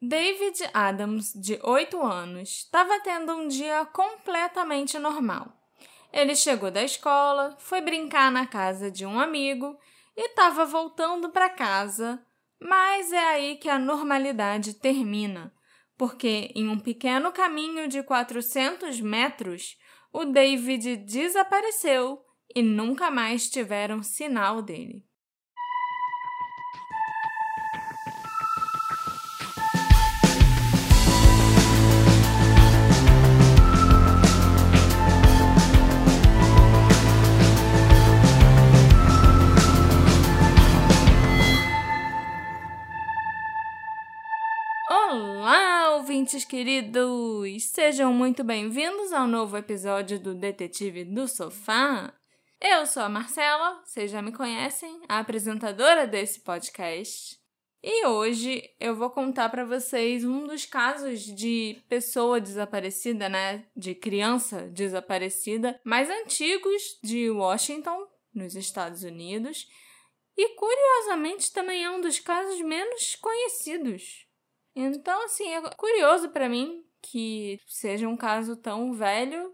David Adams, de 8 anos, estava tendo um dia completamente normal. Ele chegou da escola, foi brincar na casa de um amigo e estava voltando para casa, mas é aí que a normalidade termina, porque em um pequeno caminho de 400 metros, o David desapareceu e nunca mais tiveram sinal dele. Ouvintes queridos! Sejam muito bem-vindos ao novo episódio do Detetive do Sofá. Eu sou a Marcela, vocês já me conhecem, a apresentadora desse podcast. E hoje eu vou contar para vocês um dos casos de pessoa desaparecida, né? De criança desaparecida mais antigos de Washington, nos Estados Unidos. E curiosamente também é um dos casos menos conhecidos. Então, assim, é curioso para mim que seja um caso tão velho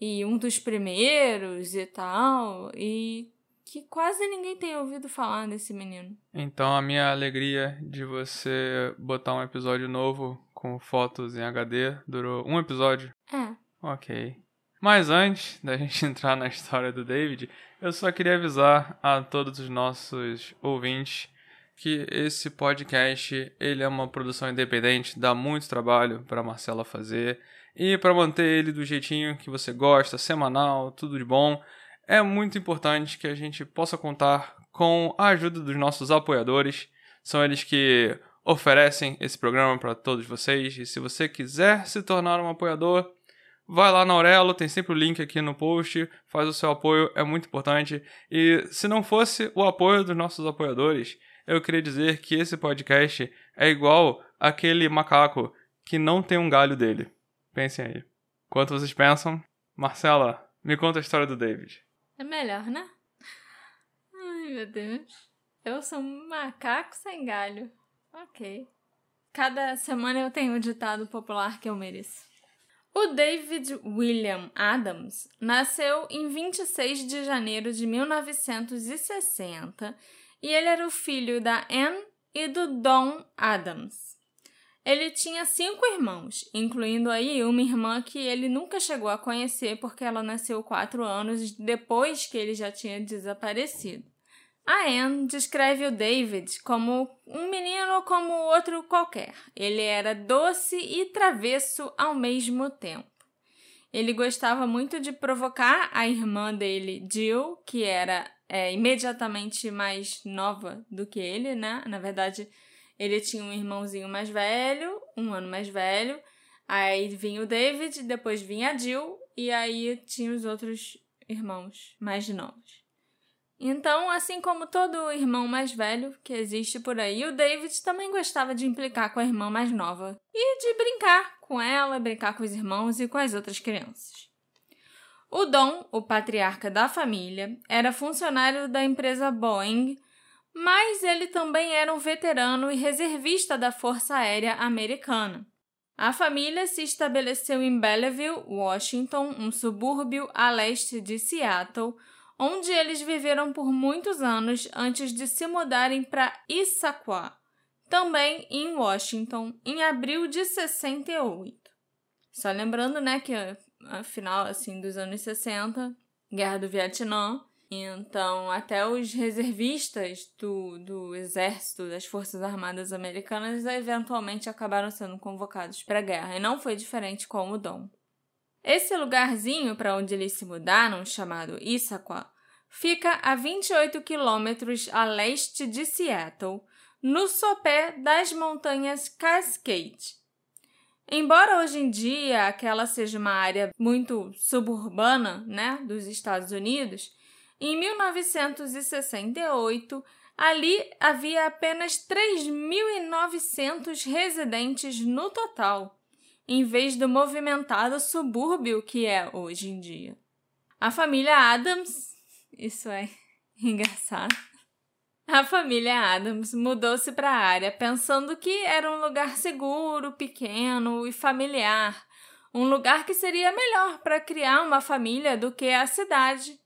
e um dos primeiros e tal, e que quase ninguém tenha ouvido falar desse menino. Então, a minha alegria de você botar um episódio novo com fotos em HD durou um episódio? É. Ok. Mas antes da gente entrar na história do David, eu só queria avisar a todos os nossos ouvintes que esse podcast ele é uma produção independente, dá muito trabalho para Marcela fazer e para manter ele do jeitinho que você gosta, semanal, tudo de bom, é muito importante que a gente possa contar com a ajuda dos nossos apoiadores. São eles que oferecem esse programa para todos vocês. E se você quiser se tornar um apoiador, vai lá na Aurelo, tem sempre o link aqui no post, faz o seu apoio, é muito importante. E se não fosse o apoio dos nossos apoiadores, eu queria dizer que esse podcast é igual aquele macaco que não tem um galho dele. Pensem aí. Quanto vocês pensam? Marcela, me conta a história do David. É melhor, né? Ai, meu Deus. Eu sou um macaco sem galho. Ok. Cada semana eu tenho um ditado popular que eu mereço. O David William Adams nasceu em 26 de janeiro de 1960 e ele era o filho da Anne e do Don Adams. Ele tinha cinco irmãos, incluindo aí uma irmã que ele nunca chegou a conhecer porque ela nasceu quatro anos depois que ele já tinha desaparecido. A Anne descreve o David como um menino como outro qualquer. Ele era doce e travesso ao mesmo tempo. Ele gostava muito de provocar a irmã dele, Jill, que era é, imediatamente mais nova do que ele, né? Na verdade, ele tinha um irmãozinho mais velho, um ano mais velho. Aí vinha o David, depois vinha a Jill, e aí tinha os outros irmãos mais novos. Então, assim como todo irmão mais velho que existe por aí, o David também gostava de implicar com a irmã mais nova e de brincar com ela, brincar com os irmãos e com as outras crianças. O Dom, o patriarca da família, era funcionário da empresa Boeing, mas ele também era um veterano e reservista da Força Aérea Americana. A família se estabeleceu em Belleville, Washington, um subúrbio a leste de Seattle, onde eles viveram por muitos anos antes de se mudarem para Issaquah, também em Washington, em abril de 68. Só lembrando, né, que final assim dos anos 60, Guerra do Vietnã. Então, até os reservistas do, do exército, das Forças Armadas Americanas, eventualmente acabaram sendo convocados para a guerra. E não foi diferente com o Dom. Esse lugarzinho para onde eles se mudaram, chamado Issaquah, fica a 28 quilômetros a leste de Seattle, no sopé das montanhas Cascade. Embora hoje em dia aquela seja uma área muito suburbana, né, dos Estados Unidos, em 1968 ali havia apenas 3.900 residentes no total, em vez do movimentado subúrbio que é hoje em dia. A família Adams, isso é engraçado, A família Adams mudou-se para a área pensando que era um lugar seguro, pequeno e familiar, um lugar que seria melhor para criar uma família do que a cidade.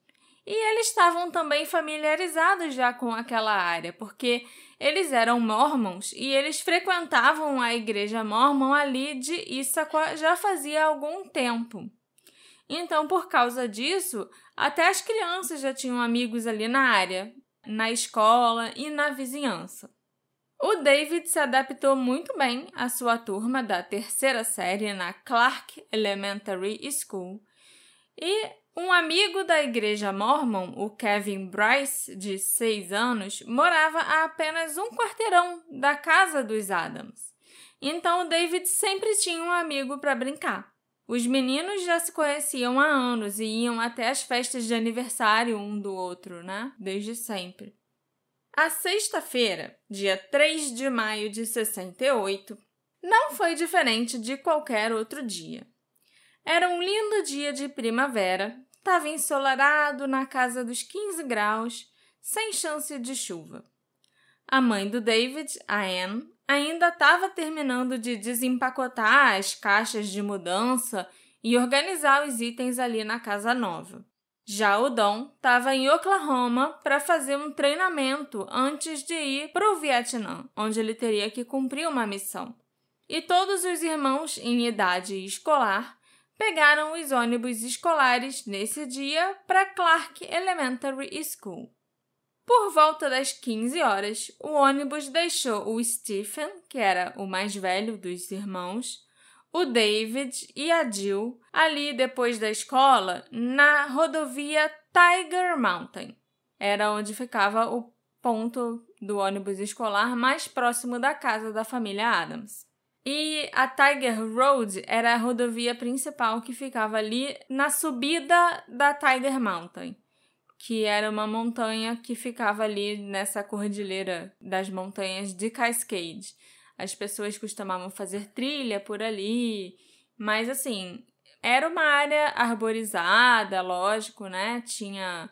E eles estavam também familiarizados já com aquela área, porque eles eram mormons e eles frequentavam a igreja mormon ali de Issaquah já fazia algum tempo. Então, por causa disso, até as crianças já tinham amigos ali na área, na escola e na vizinhança. O David se adaptou muito bem à sua turma da terceira série na Clark Elementary School e um amigo da igreja mormon, o Kevin Bryce, de seis anos, morava a apenas um quarteirão da casa dos Adams. Então o David sempre tinha um amigo para brincar. Os meninos já se conheciam há anos e iam até as festas de aniversário um do outro, né? Desde sempre. A sexta-feira, dia 3 de maio de 68, não foi diferente de qualquer outro dia. Era um lindo dia de primavera, estava ensolarado na casa dos 15 graus, sem chance de chuva. A mãe do David, a Anne, ainda estava terminando de desempacotar as caixas de mudança e organizar os itens ali na casa nova. Já o Dom estava em Oklahoma para fazer um treinamento antes de ir para o Vietnã, onde ele teria que cumprir uma missão. E todos os irmãos em idade escolar pegaram os ônibus escolares nesse dia para Clark Elementary School. Por volta das 15 horas, o ônibus deixou o Stephen, que era o mais velho dos irmãos, o David e a Jill ali depois da escola na rodovia Tiger Mountain. Era onde ficava o ponto do ônibus escolar mais próximo da casa da família Adams. E a Tiger Road era a rodovia principal que ficava ali na subida da Tiger Mountain que era uma montanha que ficava ali nessa cordilheira das montanhas de Cascade. As pessoas costumavam fazer trilha por ali, mas assim, era uma área arborizada, lógico, né? Tinha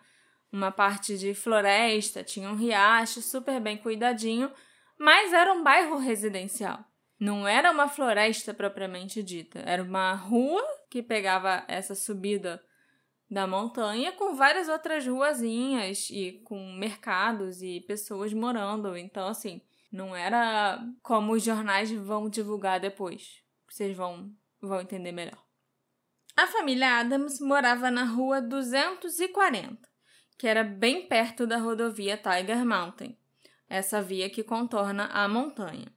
uma parte de floresta, tinha um riacho super bem cuidadinho, mas era um bairro residencial. Não era uma floresta propriamente dita, era uma rua que pegava essa subida da montanha com várias outras ruazinhas e com mercados e pessoas morando. Então, assim, não era como os jornais vão divulgar depois. Vocês vão, vão entender melhor. A família Adams morava na rua 240, que era bem perto da rodovia Tiger Mountain, essa via que contorna a montanha.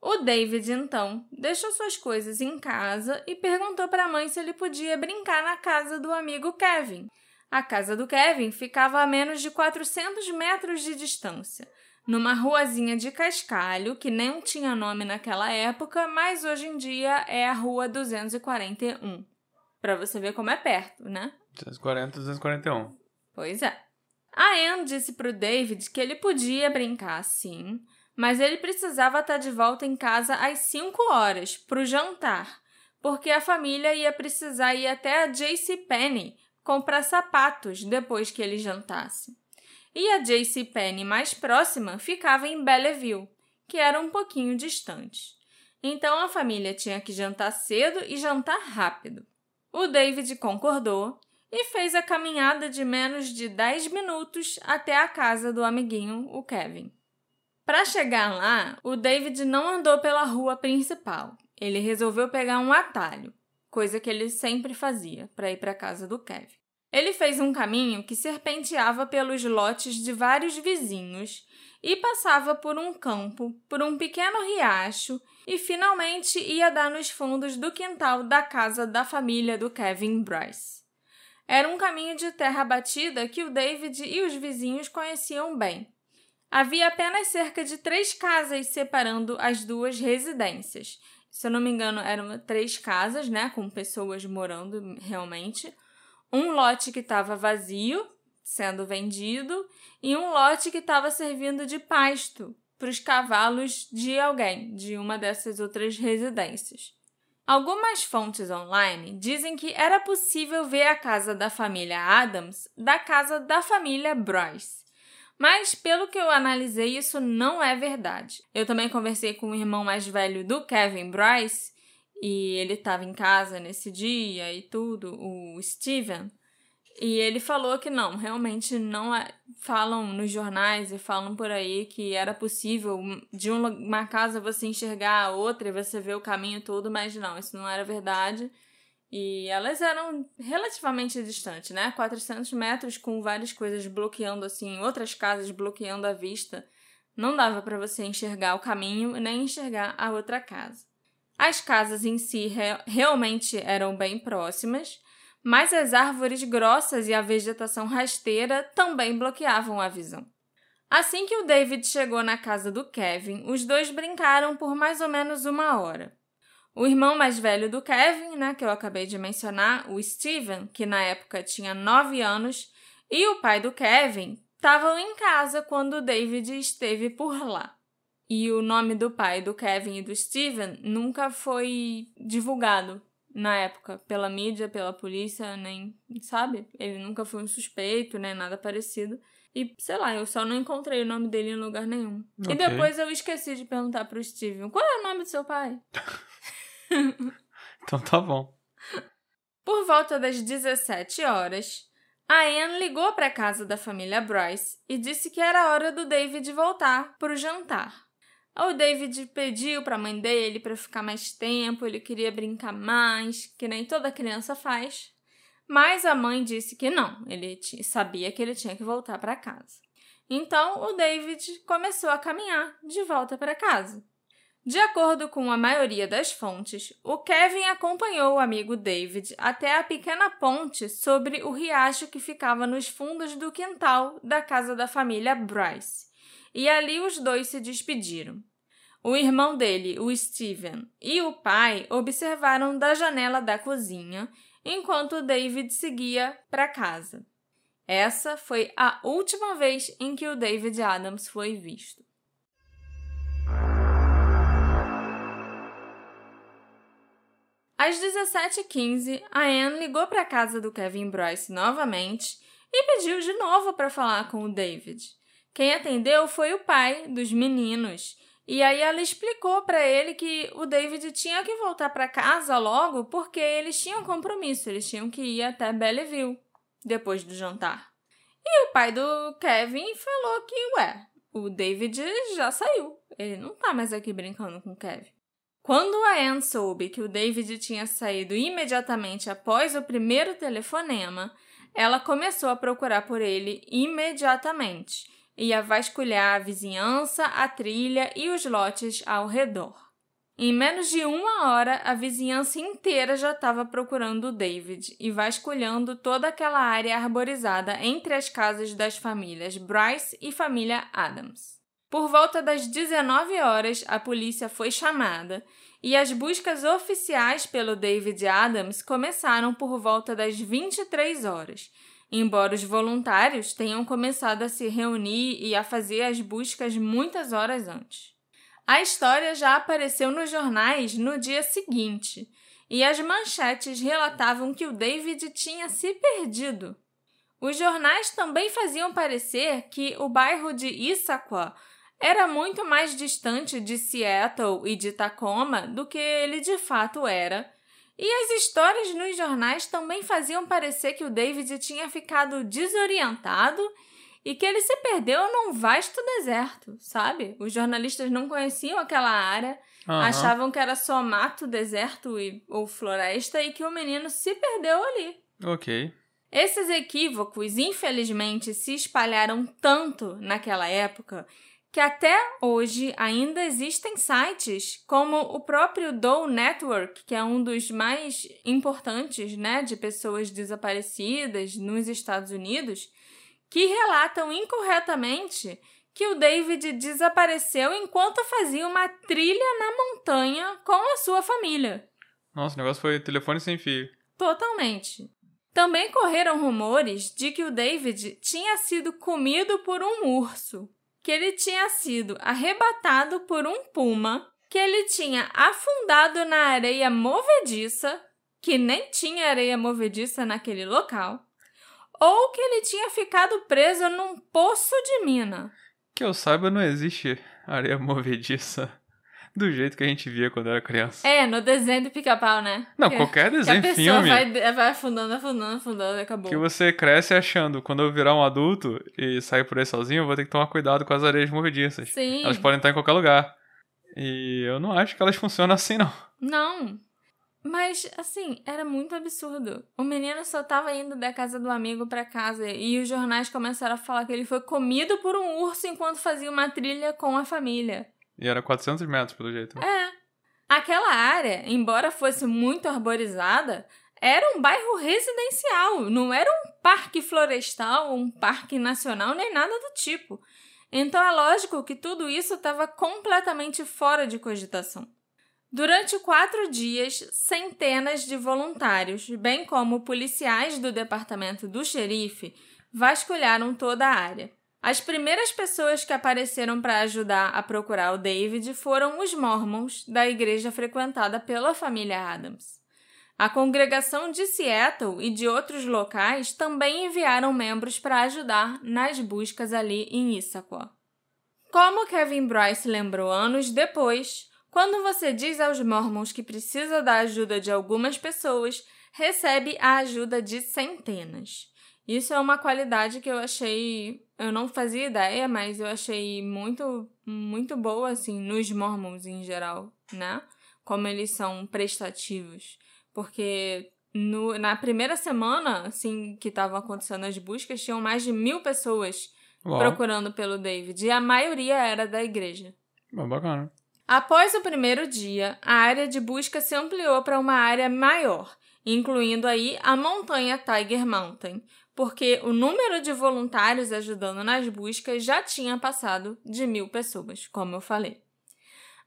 O David, então, deixou suas coisas em casa e perguntou para a mãe se ele podia brincar na casa do amigo Kevin. A casa do Kevin ficava a menos de 400 metros de distância, numa ruazinha de cascalho que nem tinha nome naquela época, mas hoje em dia é a Rua 241. Para você ver como é perto, né? 240, 241. Pois é. A Anne disse para o David que ele podia brincar sim, mas ele precisava estar de volta em casa às 5 horas para o jantar, porque a família ia precisar ir até a J.C. Penney comprar sapatos depois que ele jantasse. E a J.C. Penney mais próxima ficava em Belleville, que era um pouquinho distante. Então a família tinha que jantar cedo e jantar rápido. O David concordou e fez a caminhada de menos de 10 minutos até a casa do amiguinho, o Kevin. Para chegar lá, o David não andou pela rua principal. Ele resolveu pegar um atalho, coisa que ele sempre fazia para ir para casa do Kevin. Ele fez um caminho que serpenteava pelos lotes de vários vizinhos e passava por um campo, por um pequeno riacho e finalmente ia dar nos fundos do quintal da casa da família do Kevin Bryce. Era um caminho de terra batida que o David e os vizinhos conheciam bem Havia apenas cerca de três casas separando as duas residências. Se eu não me engano, eram três casas, né, com pessoas morando realmente. Um lote que estava vazio, sendo vendido, e um lote que estava servindo de pasto para os cavalos de alguém, de uma dessas outras residências. Algumas fontes online dizem que era possível ver a casa da família Adams da casa da família Bryce Mas, pelo que eu analisei, isso não é verdade. Eu também conversei com o irmão mais velho do Kevin Bryce, e ele estava em casa nesse dia e tudo, o Steven. E ele falou que não, realmente não é, falam nos jornais e falam por aí que era possível de uma casa você enxergar a outra e você ver o caminho todo, mas não, isso não era verdade. E elas eram relativamente distantes, né? 400 metros com várias coisas bloqueando, assim, outras casas bloqueando a vista. Não dava para você enxergar o caminho nem enxergar a outra casa. As casas em si re realmente eram bem próximas, mas as árvores grossas e a vegetação rasteira também bloqueavam a visão. Assim que o David chegou na casa do Kevin, os dois brincaram por mais ou menos uma hora. O irmão mais velho do Kevin, né, que eu acabei de mencionar, o Steven, que na época tinha 9 anos, e o pai do Kevin estavam em casa quando o David esteve por lá. E o nome do pai do Kevin e do Steven nunca foi divulgado na época pela mídia, pela polícia, nem, sabe? Ele nunca foi um suspeito, nem nada parecido. E, sei lá, eu só não encontrei o nome dele em lugar nenhum. Okay. E depois eu esqueci de perguntar pro Steven, qual é o nome do seu pai? então tá bom. Por volta das 17 horas, a Anne ligou para a casa da família Bryce e disse que era hora do David voltar para o jantar. O David pediu para a mãe dele para ficar mais tempo, ele queria brincar mais, que nem toda criança faz. Mas a mãe disse que não, ele sabia que ele tinha que voltar para casa. Então o David começou a caminhar de volta para casa. De acordo com a maioria das fontes, o Kevin acompanhou o amigo David até a pequena ponte sobre o riacho que ficava nos fundos do quintal da casa da família Bryce. E ali os dois se despediram. O irmão dele, o Steven, e o pai observaram da janela da cozinha enquanto David seguia para casa. Essa foi a última vez em que o David Adams foi visto. Às 17h15, a Anne ligou para a casa do Kevin Bryce novamente e pediu de novo para falar com o David. Quem atendeu foi o pai dos meninos. E aí ela explicou para ele que o David tinha que voltar para casa logo porque eles tinham compromisso, eles tinham que ir até Belleville depois do jantar. E o pai do Kevin falou que, ué, o David já saiu, ele não tá mais aqui brincando com o Kevin. Quando a Anne soube que o David tinha saído imediatamente após o primeiro telefonema, ela começou a procurar por ele imediatamente e a vasculhar a vizinhança, a trilha e os lotes ao redor. Em menos de uma hora, a vizinhança inteira já estava procurando o David e vasculhando toda aquela área arborizada entre as casas das famílias Bryce e família Adams. Por volta das 19 horas, a polícia foi chamada e as buscas oficiais pelo David Adams começaram por volta das 23 horas, embora os voluntários tenham começado a se reunir e a fazer as buscas muitas horas antes. A história já apareceu nos jornais no dia seguinte, e as manchetes relatavam que o David tinha se perdido. Os jornais também faziam parecer que o bairro de Issaquah era muito mais distante de Seattle e de Tacoma do que ele de fato era. E as histórias nos jornais também faziam parecer que o David tinha ficado desorientado e que ele se perdeu num vasto deserto, sabe? Os jornalistas não conheciam aquela área, uhum. achavam que era só mato, deserto e, ou floresta e que o menino se perdeu ali. Ok. Esses equívocos, infelizmente, se espalharam tanto naquela época que até hoje ainda existem sites como o próprio Doe Network, que é um dos mais importantes né, de pessoas desaparecidas nos Estados Unidos, que relatam incorretamente que o David desapareceu enquanto fazia uma trilha na montanha com a sua família. Nossa, o negócio foi telefone sem fio. Totalmente. Também correram rumores de que o David tinha sido comido por um urso que ele tinha sido arrebatado por um puma, que ele tinha afundado na areia movediça, que nem tinha areia movediça naquele local, ou que ele tinha ficado preso num poço de mina. Que eu saiba, não existe areia movediça do jeito que a gente via quando era criança. É, no desenho do pica-pau, né? Não, que, qualquer desenho, que a pessoa filme. Vai, vai afundando, afundando, afundando e acabou. Que você cresce achando, quando eu virar um adulto e sair por aí sozinho, eu vou ter que tomar cuidado com as areias movediças. Sim. Elas podem estar em qualquer lugar. E eu não acho que elas funcionam assim, não. Não. Mas, assim, era muito absurdo. O menino só tava indo da casa do amigo pra casa e os jornais começaram a falar que ele foi comido por um urso enquanto fazia uma trilha com a família. E era 400 metros, pelo jeito. É. Aquela área, embora fosse muito arborizada, era um bairro residencial, não era um parque florestal, um parque nacional, nem nada do tipo. Então é lógico que tudo isso estava completamente fora de cogitação. Durante quatro dias, centenas de voluntários, bem como policiais do departamento do xerife, vasculharam toda a área. As primeiras pessoas que apareceram para ajudar a procurar o David foram os Mormons da igreja frequentada pela família Adams. A congregação de Seattle e de outros locais também enviaram membros para ajudar nas buscas ali em Issaquah. Como Kevin Bryce lembrou anos depois, quando você diz aos Mormons que precisa da ajuda de algumas pessoas, recebe a ajuda de centenas. Isso é uma qualidade que eu achei, eu não fazia ideia, mas eu achei muito muito boa assim nos Mormons em geral, né? Como eles são prestativos, porque no, na primeira semana, assim, que estavam acontecendo as buscas, tinham mais de mil pessoas Uau. procurando pelo David e a maioria era da igreja. Bom, bacana. Após o primeiro dia, a área de busca se ampliou para uma área maior, incluindo aí a montanha Tiger Mountain, porque o número de voluntários ajudando nas buscas já tinha passado de mil pessoas, como eu falei.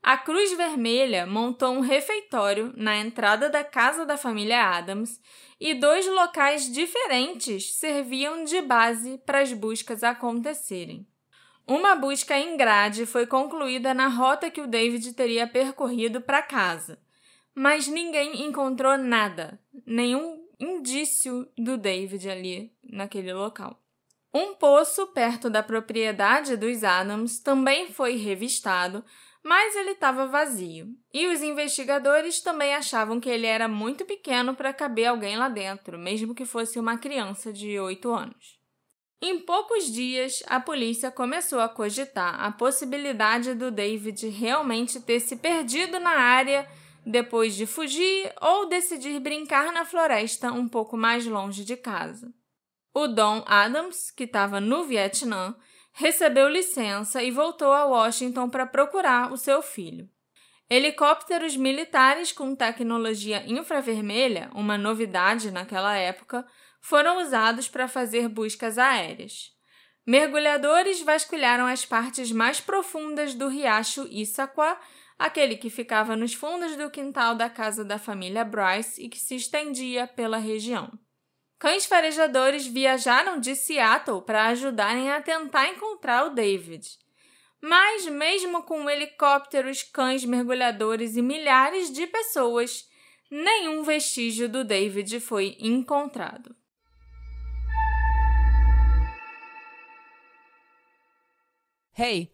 A Cruz Vermelha montou um refeitório na entrada da casa da família Adams e dois locais diferentes serviam de base para as buscas acontecerem. Uma busca em grade foi concluída na rota que o David teria percorrido para casa, mas ninguém encontrou nada, nenhum indício do David ali naquele local. Um poço perto da propriedade dos Adams também foi revistado, mas ele estava vazio. E os investigadores também achavam que ele era muito pequeno para caber alguém lá dentro, mesmo que fosse uma criança de 8 anos. Em poucos dias, a polícia começou a cogitar a possibilidade do David realmente ter se perdido na área depois de fugir ou decidir brincar na floresta um pouco mais longe de casa. O Don Adams, que estava no Vietnã, recebeu licença e voltou a Washington para procurar o seu filho. Helicópteros militares com tecnologia infravermelha, uma novidade naquela época, foram usados para fazer buscas aéreas. Mergulhadores vasculharam as partes mais profundas do riacho Issaquah, aquele que ficava nos fundos do quintal da casa da família Bryce e que se estendia pela região. Cães farejadores viajaram de Seattle para ajudarem a tentar encontrar o David. Mas, mesmo com helicópteros, cães mergulhadores e milhares de pessoas, nenhum vestígio do David foi encontrado. Hey,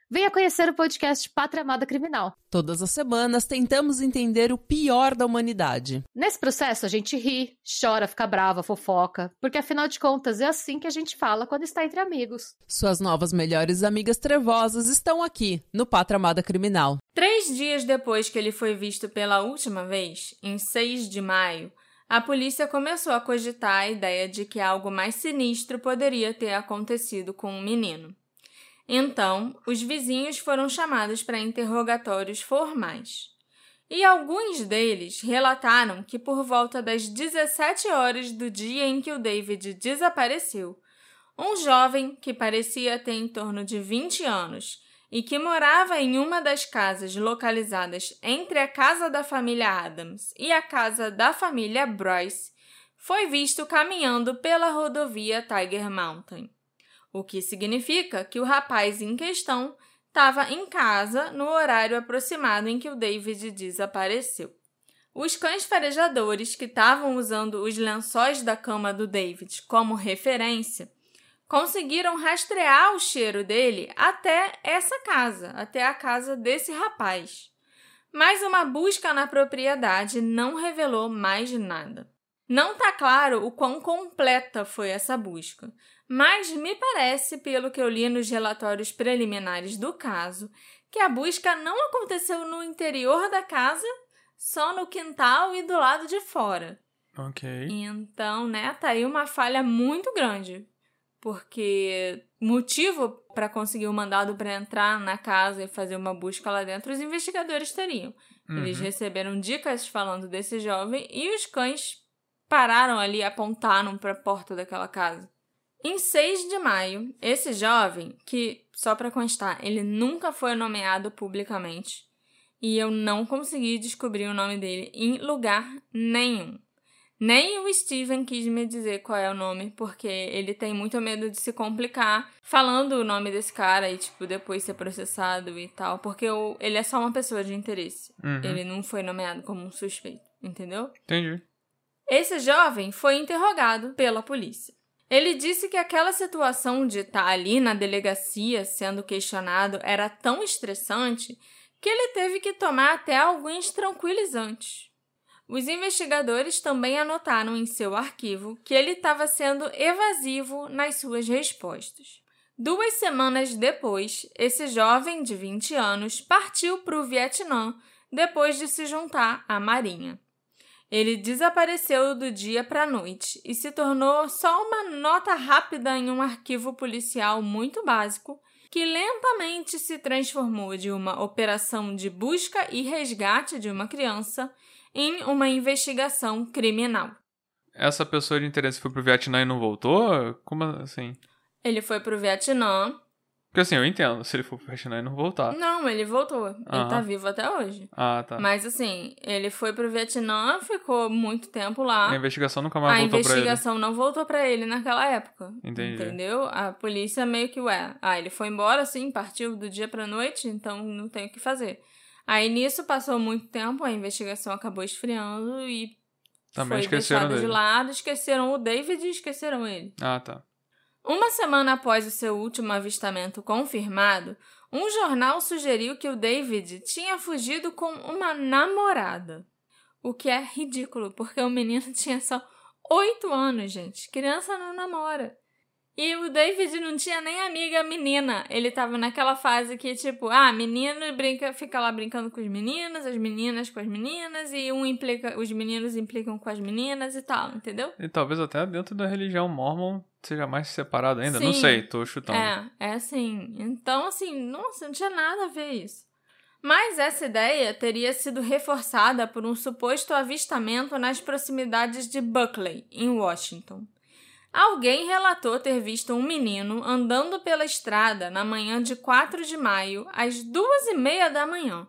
venha conhecer o podcast Pátria Amada Criminal. Todas as semanas tentamos entender o pior da humanidade. Nesse processo, a gente ri, chora, fica brava, fofoca, porque afinal de contas é assim que a gente fala quando está entre amigos. Suas novas melhores amigas trevosas estão aqui, no Pátria Amada Criminal. Três dias depois que ele foi visto pela última vez, em 6 de maio, a polícia começou a cogitar a ideia de que algo mais sinistro poderia ter acontecido com o menino. Então, os vizinhos foram chamados para interrogatórios formais. E alguns deles relataram que por volta das 17 horas do dia em que o David desapareceu, um jovem que parecia ter em torno de 20 anos e que morava em uma das casas localizadas entre a casa da família Adams e a casa da família Bryce, foi visto caminhando pela rodovia Tiger Mountain. O que significa que o rapaz em questão estava em casa no horário aproximado em que o David desapareceu. Os cães farejadores que estavam usando os lençóis da cama do David como referência conseguiram rastrear o cheiro dele até essa casa, até a casa desse rapaz. Mas uma busca na propriedade não revelou mais nada. Não está claro o quão completa foi essa busca, mas me parece, pelo que eu li nos relatórios preliminares do caso, que a busca não aconteceu no interior da casa, só no quintal e do lado de fora. Ok. Então, né, tá aí uma falha muito grande. Porque motivo para conseguir o mandado para entrar na casa e fazer uma busca lá dentro, os investigadores teriam. Uhum. Eles receberam dicas falando desse jovem e os cães pararam ali e apontaram para a porta daquela casa. Em 6 de maio, esse jovem, que, só para constar, ele nunca foi nomeado publicamente, e eu não consegui descobrir o nome dele em lugar nenhum. Nem o Steven quis me dizer qual é o nome, porque ele tem muito medo de se complicar falando o nome desse cara e, tipo, depois ser processado e tal, porque o, ele é só uma pessoa de interesse. Uhum. Ele não foi nomeado como um suspeito, entendeu? Entendi. Esse jovem foi interrogado pela polícia. Ele disse que aquela situação de estar ali na delegacia sendo questionado era tão estressante que ele teve que tomar até alguns tranquilizantes. Os investigadores também anotaram em seu arquivo que ele estava sendo evasivo nas suas respostas. Duas semanas depois, esse jovem de 20 anos partiu para o Vietnã depois de se juntar à Marinha. Ele desapareceu do dia para a noite e se tornou só uma nota rápida em um arquivo policial muito básico que lentamente se transformou de uma operação de busca e resgate de uma criança em uma investigação criminal. Essa pessoa de interesse foi pro Vietnã e não voltou? Como assim? Ele foi pro Vietnã, porque assim, eu entendo, se ele for pro Vietnã e não voltar. Não, ele voltou. Ele tá vivo até hoje. Ah, tá. Mas assim, ele foi pro Vietnã, ficou muito tempo lá. A investigação nunca mais a voltou pra ele. A investigação não voltou pra ele naquela época. Entendi. Entendeu? A polícia meio que, ué, ah, ele foi embora, sim, partiu do dia pra noite, então não tem o que fazer. Aí nisso passou muito tempo, a investigação acabou esfriando e Também foi esqueceram deixado dele. de lado, esqueceram o David e esqueceram ele. Ah, tá. Uma semana após o seu último avistamento confirmado, um jornal sugeriu que o David tinha fugido com uma namorada. O que é ridículo, porque o menino tinha só oito anos, gente. Criança não namora. E o David não tinha nem amiga menina. Ele tava naquela fase que, tipo, ah, menino brinca, fica lá brincando com os meninos, as meninas com as meninas, e um implica, os meninos implicam com as meninas e tal, entendeu? E talvez até dentro da religião mormon seja mais separado ainda. Sim. Não sei, tô chutando. É, é assim. Então, assim, nossa, não tinha nada a ver isso. Mas essa ideia teria sido reforçada por um suposto avistamento nas proximidades de Buckley, em Washington. Alguém relatou ter visto um menino andando pela estrada na manhã de 4 de maio, às duas e meia da manhã.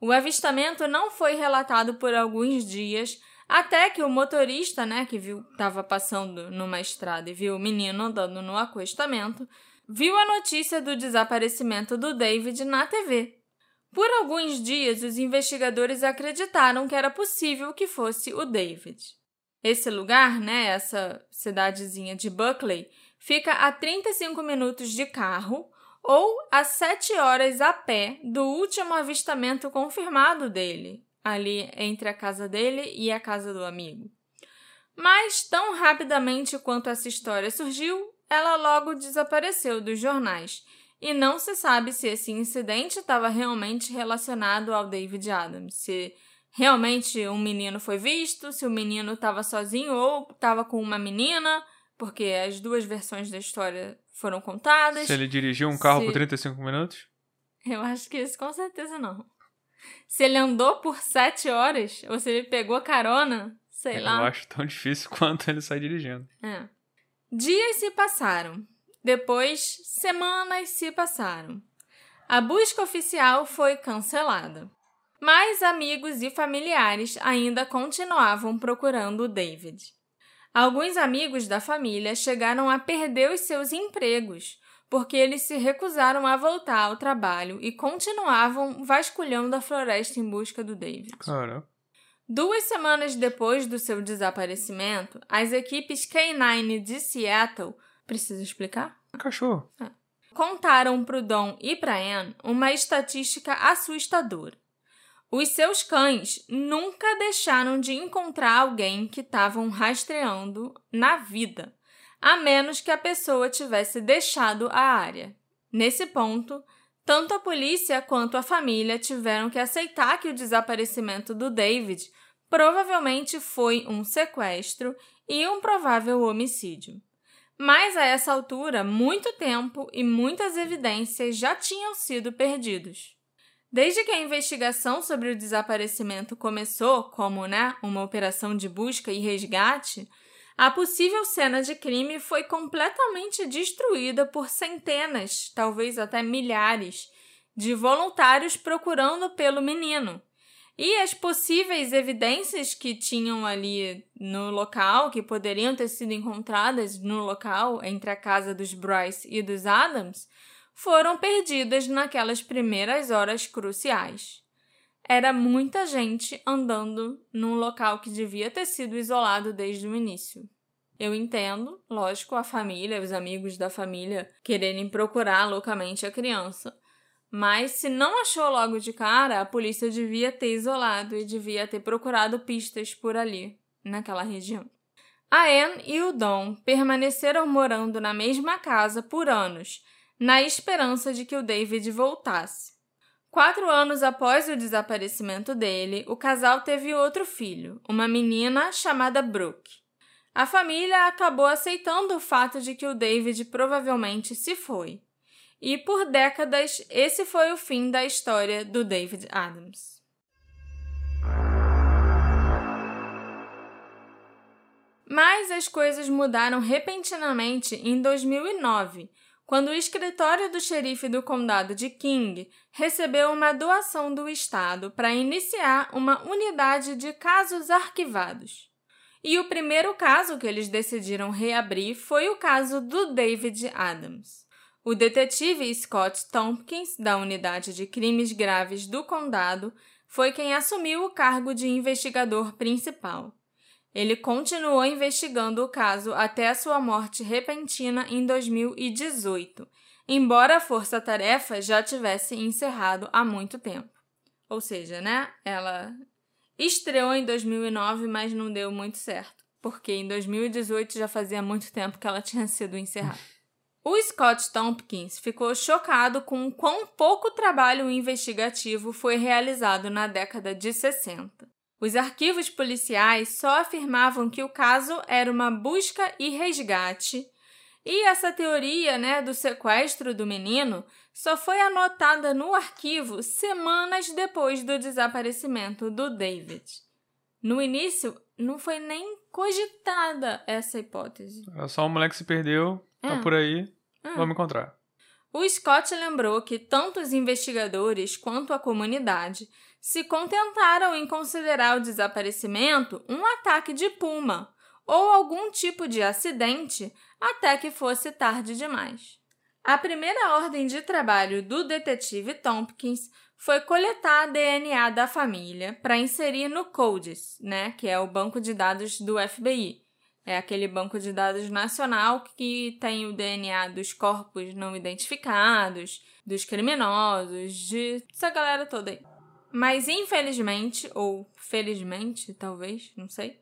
O avistamento não foi relatado por alguns dias, até que o motorista, né, que viu estava passando numa estrada e viu o menino andando no acostamento, viu a notícia do desaparecimento do David na TV. Por alguns dias, os investigadores acreditaram que era possível que fosse o David. Esse lugar, né, essa cidadezinha de Buckley, fica a 35 minutos de carro ou a 7 horas a pé do último avistamento confirmado dele, ali entre a casa dele e a casa do amigo. Mas, tão rapidamente quanto essa história surgiu, ela logo desapareceu dos jornais e não se sabe se esse incidente estava realmente relacionado ao David Adams, se realmente um menino foi visto, se o menino estava sozinho ou estava com uma menina, porque as duas versões da história foram contadas. Se ele dirigiu um carro Se- por 35 minutos? Eu acho que isso com certeza não. Se ele andou por sete horas, ou se ele pegou carona, sei Eu lá. acho tão difícil quanto ele sair dirigindo. É. Dias se passaram. Depois, semanas se passaram. A busca oficial foi cancelada. Mas amigos e familiares ainda continuavam procurando o David. Alguns amigos da família chegaram a perder os seus empregos porque eles se recusaram a voltar ao trabalho e continuavam vasculhando a floresta em busca do David. Cara. Duas semanas depois do seu desaparecimento, as equipes K9 de Seattle. Precisa explicar? Cachorro. É. Contaram para o Dom e para Anne uma estatística assustadora. Os seus cães nunca deixaram de encontrar alguém que estavam rastreando na vida a menos que a pessoa tivesse deixado a área. Nesse ponto, tanto a polícia quanto a família tiveram que aceitar que o desaparecimento do David provavelmente foi um sequestro e um provável homicídio. Mas a essa altura, muito tempo e muitas evidências já tinham sido perdidos. Desde que a investigação sobre o desaparecimento começou como né, uma operação de busca e resgate, a possível cena de crime foi completamente destruída por centenas, talvez até milhares, de voluntários procurando pelo menino. E as possíveis evidências que tinham ali no local, que poderiam ter sido encontradas no local entre a casa dos Bryce e dos Adams, foram perdidas naquelas primeiras horas cruciais era muita gente andando num local que devia ter sido isolado desde o início. Eu entendo, lógico, a família, os amigos da família quererem procurar loucamente a criança. Mas se não achou logo de cara, a polícia devia ter isolado e devia ter procurado pistas por ali, naquela região. A Anne e o Dom permaneceram morando na mesma casa por anos, na esperança de que o David voltasse. Quatro anos após o desaparecimento dele, o casal teve outro filho, uma menina chamada Brooke. A família acabou aceitando o fato de que o David provavelmente se foi. E por décadas, esse foi o fim da história do David Adams. Mas as coisas mudaram repentinamente em 2009 quando o escritório do xerife do condado de King recebeu uma doação do estado para iniciar uma unidade de casos arquivados. E o primeiro caso que eles decidiram reabrir foi o caso do David Adams. O detetive Scott Tompkins, da Unidade de Crimes Graves do Condado, foi quem assumiu o cargo de investigador principal. Ele continuou investigando o caso até a sua morte repentina em 2018, embora a força-tarefa já tivesse encerrado há muito tempo. Ou seja, né? Ela estreou em 2009, mas não deu muito certo, porque em 2018 já fazia muito tempo que ela tinha sido encerrada. O Scott Tompkins ficou chocado com quão pouco trabalho investigativo foi realizado na década de 60. Os arquivos policiais só afirmavam que o caso era uma busca e resgate, e essa teoria né, do sequestro do menino só foi anotada no arquivo semanas depois do desaparecimento do David. No início, não foi nem cogitada essa hipótese. É só um moleque se perdeu, tá é. por aí, é. vamos encontrar. O Scott lembrou que tanto os investigadores quanto a comunidade se contentaram em considerar o desaparecimento um ataque de puma ou algum tipo de acidente até que fosse tarde demais. A primeira ordem de trabalho do detetive Tompkins foi coletar a DNA da família para inserir no CODIS, né, que é o banco de dados do FBI. É aquele banco de dados nacional que tem o DNA dos corpos não identificados, dos criminosos, de essa galera toda aí. Mas infelizmente, ou felizmente, talvez, não sei,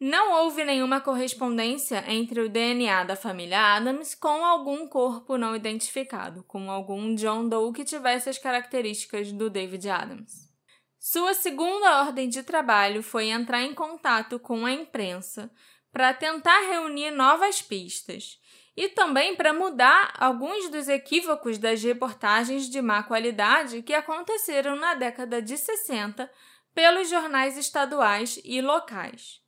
não houve nenhuma correspondência entre o DNA da família Adams com algum corpo não identificado, com algum John Doe que tivesse as características do David Adams. Sua segunda ordem de trabalho foi entrar em contato com a imprensa para tentar reunir novas pistas e também para mudar alguns dos equívocos das reportagens de má qualidade que aconteceram na década de 60 pelos jornais estaduais e locais.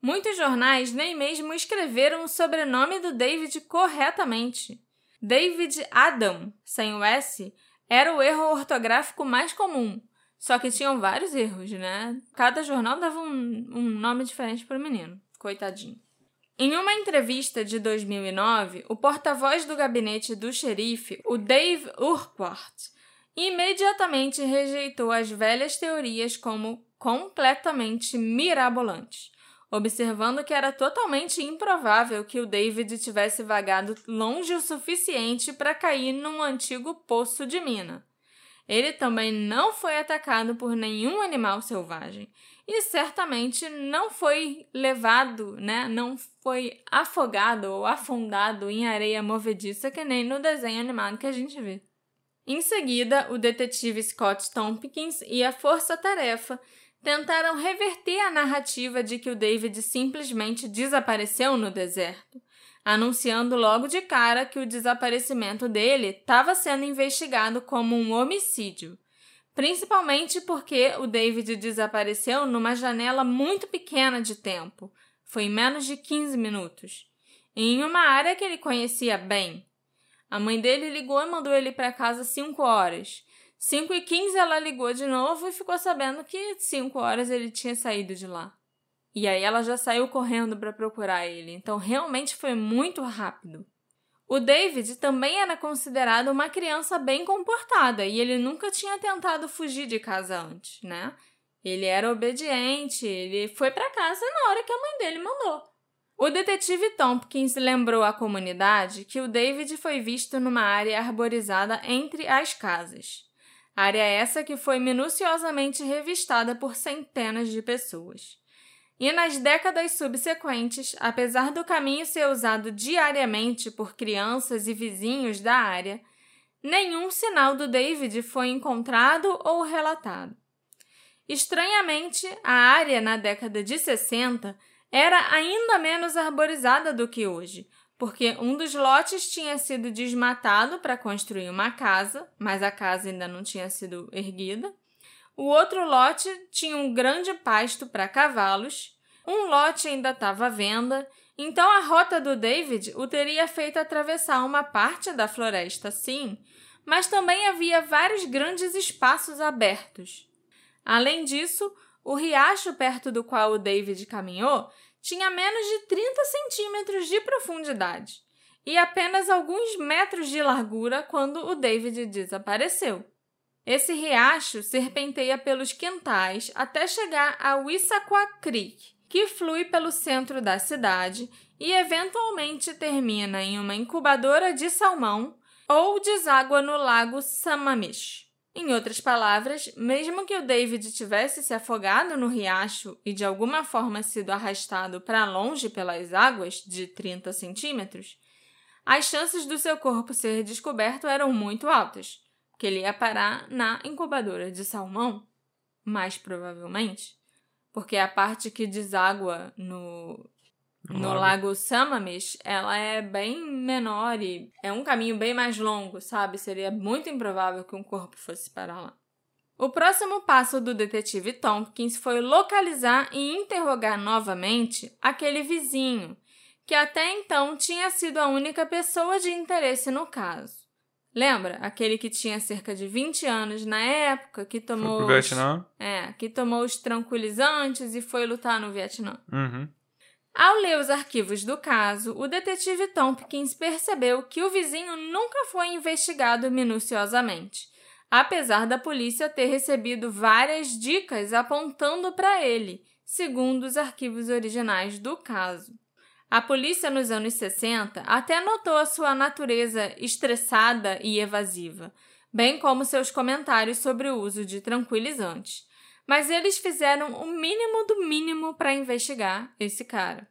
Muitos jornais nem mesmo escreveram o sobrenome do David corretamente. David Adam, sem o S, era o erro ortográfico mais comum, só que tinham vários erros, né? Cada jornal dava um, um nome diferente para o menino, coitadinho. Em uma entrevista de 2009, o porta-voz do gabinete do xerife, o Dave Urquhart, imediatamente rejeitou as velhas teorias como completamente mirabolantes, observando que era totalmente improvável que o David tivesse vagado longe o suficiente para cair num antigo poço de mina. Ele também não foi atacado por nenhum animal selvagem e certamente não foi levado, né? Não foi afogado ou afundado em areia movediça que nem no desenho animado que a gente vê. Em seguida, o detetive Scott Tompkins e a força-tarefa tentaram reverter a narrativa de que o David simplesmente desapareceu no deserto, anunciando logo de cara que o desaparecimento dele estava sendo investigado como um homicídio principalmente porque o David desapareceu numa janela muito pequena de tempo. Foi em menos de 15 minutos. Em uma área que ele conhecia bem. A mãe dele ligou e mandou ele para casa 5 horas. 5 e 15 ela ligou de novo e ficou sabendo que 5 horas ele tinha saído de lá. E aí ela já saiu correndo para procurar ele. Então realmente foi muito rápido. O David também era considerado uma criança bem comportada e ele nunca tinha tentado fugir de casa antes, né? Ele era obediente, ele foi para casa na hora que a mãe dele mandou. O detetive Tompkins lembrou à comunidade que o David foi visto numa área arborizada entre as casas. Área essa que foi minuciosamente revistada por centenas de pessoas. E nas décadas subsequentes, apesar do caminho ser usado diariamente por crianças e vizinhos da área, nenhum sinal do David foi encontrado ou relatado. Estranhamente, a área na década de 60 era ainda menos arborizada do que hoje, porque um dos lotes tinha sido desmatado para construir uma casa, mas a casa ainda não tinha sido erguida. O outro lote tinha um grande pasto para cavalos, um lote ainda estava à venda, então a rota do David o teria feito atravessar uma parte da floresta, sim, mas também havia vários grandes espaços abertos. Além disso, o riacho perto do qual o David caminhou tinha menos de 30 centímetros de profundidade e apenas alguns metros de largura quando o David desapareceu. Esse riacho serpenteia pelos quintais até chegar a Wissaquah Creek, que flui pelo centro da cidade e eventualmente termina em uma incubadora de salmão ou deságua no lago Sammamish. Em outras palavras, mesmo que o David tivesse se afogado no riacho e de alguma forma sido arrastado para longe pelas águas de 30 centímetros, as chances do seu corpo ser descoberto eram muito altas que ele ia parar na incubadora de salmão, mais provavelmente, porque a parte que deságua no, no lago. lago Sammamish, ela é bem menor e é um caminho bem mais longo, sabe? Seria muito improvável que um corpo fosse parar lá. O próximo passo do detetive Tompkins foi localizar e interrogar novamente aquele vizinho, que até então tinha sido a única pessoa de interesse no caso. Lembra? Aquele que tinha cerca de 20 anos na época, que tomou. Foi pro Vietnã? É, que tomou os tranquilizantes e foi lutar no Vietnã. Uhum. Ao ler os arquivos do caso, o detetive Tompkins percebeu que o vizinho nunca foi investigado minuciosamente, apesar da polícia ter recebido várias dicas apontando para ele, segundo os arquivos originais do caso. A polícia nos anos 60 até notou a sua natureza estressada e evasiva, bem como seus comentários sobre o uso de tranquilizantes. Mas eles fizeram o mínimo do mínimo para investigar esse cara.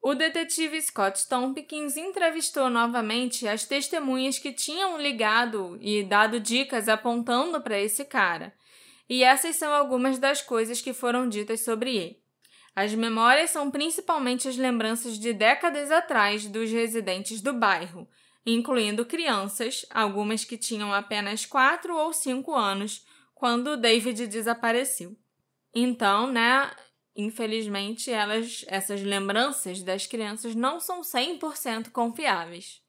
O detetive Scott Tompkins entrevistou novamente as testemunhas que tinham ligado e dado dicas apontando para esse cara. E essas são algumas das coisas que foram ditas sobre ele. As memórias são principalmente as lembranças de décadas atrás dos residentes do bairro, incluindo crianças, algumas que tinham apenas 4 ou 5 anos quando David desapareceu. Então, né, infelizmente, elas, essas lembranças das crianças não são 100% confiáveis.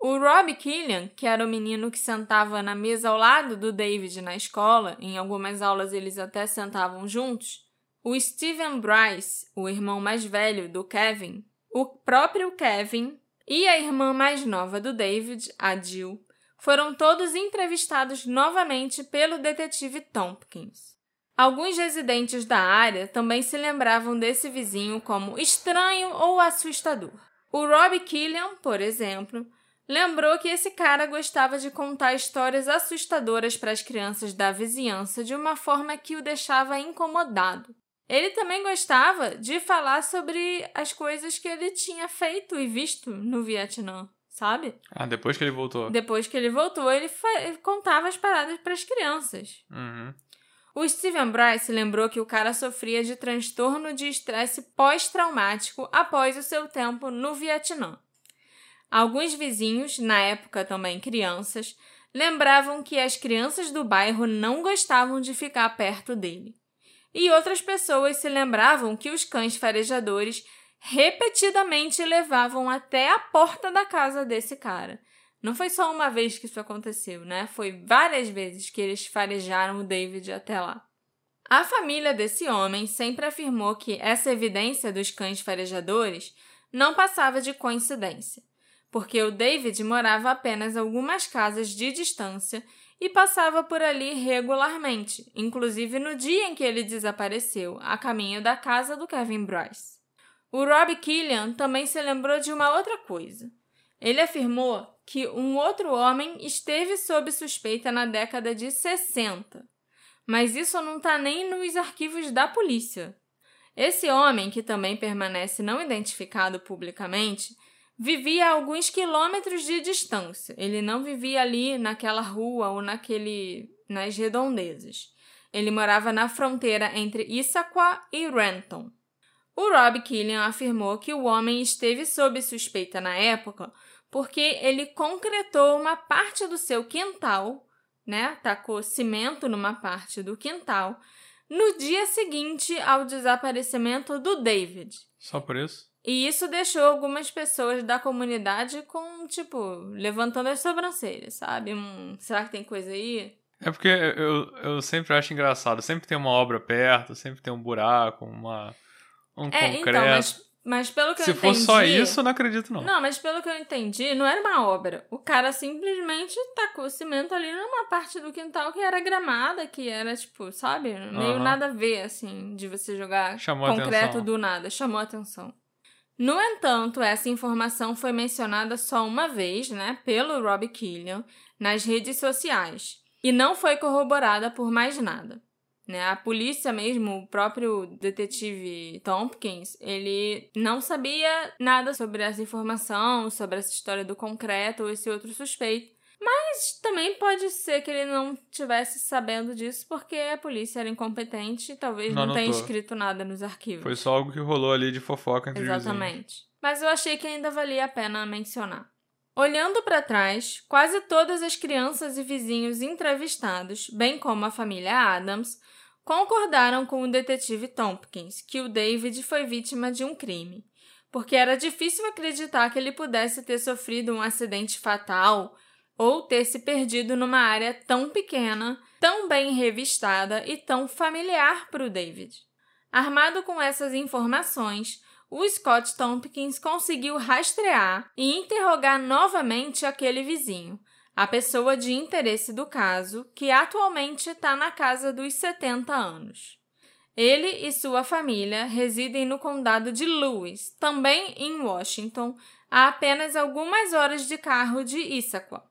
O Rob Killian, que era o menino que sentava na mesa ao lado do David na escola, em algumas aulas eles até sentavam juntos, o Steven Bryce, o irmão mais velho do Kevin, o próprio Kevin e a irmã mais nova do David, a Jill, foram todos entrevistados novamente pelo detetive Tompkins. Alguns residentes da área também se lembravam desse vizinho como estranho ou assustador. O Rob Killian, por exemplo, lembrou que esse cara gostava de contar histórias assustadoras para as crianças da vizinhança de uma forma que o deixava incomodado. Ele também gostava de falar sobre as coisas que ele tinha feito e visto no Vietnã, sabe? Ah, depois que ele voltou. Depois que ele voltou, ele, contava as paradas para as crianças. Uhum. O Steven Bryce lembrou que o cara sofria de transtorno de estresse pós-traumático após o seu tempo no Vietnã. Alguns vizinhos, na época também crianças, lembravam que as crianças do bairro não gostavam de ficar perto dele. E outras pessoas se lembravam que os cães farejadores repetidamente levavam até a porta da casa desse cara. Não foi só uma vez que isso aconteceu, né? Foi várias vezes que eles farejaram o David até lá. A família desse homem sempre afirmou que essa evidência dos cães farejadores não passava de coincidência porque o David morava apenas algumas casas de distância e passava por ali regularmente, inclusive no dia em que ele desapareceu, a caminho da casa do Kevin Bryce. O Rob Killian também se lembrou de uma outra coisa. Ele afirmou que um outro homem esteve sob suspeita na década de 60, mas isso não está nem nos arquivos da polícia. Esse homem, que também permanece não identificado publicamente, vivia a alguns quilômetros de distância. Ele não vivia ali naquela rua ou naquele nas redondezas. Ele morava na fronteira entre Issaquah e Renton. O Rob Killian afirmou que o homem esteve sob suspeita na época porque ele concretou uma parte do seu quintal, né? Tacou cimento numa parte do quintal no dia seguinte ao desaparecimento do David. Só por isso? E isso deixou algumas pessoas da comunidade com, tipo, levantando as sobrancelhas, sabe? Hum, será que tem coisa aí? É porque eu, eu sempre acho engraçado. Sempre tem uma obra perto, sempre tem um buraco, uma, um é, concreto. Então, mas, mas pelo que Se eu entendi... for só isso, eu não acredito não. Não, mas pelo que eu entendi, não era uma obra. O cara simplesmente tacou cimento ali numa parte do quintal que era gramada, que era, tipo, sabe? Meio Aham. nada a ver, assim, de você jogar Chamou concreto do nada. Chamou atenção. No entanto, essa informação foi mencionada só uma vez, né, pelo Rob Killian, nas redes sociais, e não foi corroborada por mais nada. Né? A polícia mesmo, o próprio detetive Tompkins, ele não sabia nada sobre essa informação, sobre essa história do concreto ou esse outro suspeito. Mas também pode ser que ele não tivesse sabendo disso porque a polícia era incompetente e talvez Não não, tenha escrito nada nos arquivos. Foi só algo que rolou ali de fofoca entre. Exatamente. Mas eu achei que ainda valia a pena mencionar. Olhando para trás, quase todas as crianças e vizinhos entrevistados, bem como a família Adams, concordaram com o detetive Tompkins que o David foi vítima de um crime, porque era difícil acreditar que ele pudesse ter sofrido um acidente fatal ou ter se perdido numa área tão pequena, tão bem revistada e tão familiar para o David. Armado com essas informações, o Scott Tompkins conseguiu rastrear e interrogar novamente aquele vizinho, a pessoa de interesse do caso, que atualmente está na casa dos 70 anos. Ele e sua família residem no condado de Lewis, também em Washington, a apenas algumas horas de carro de Issaquah.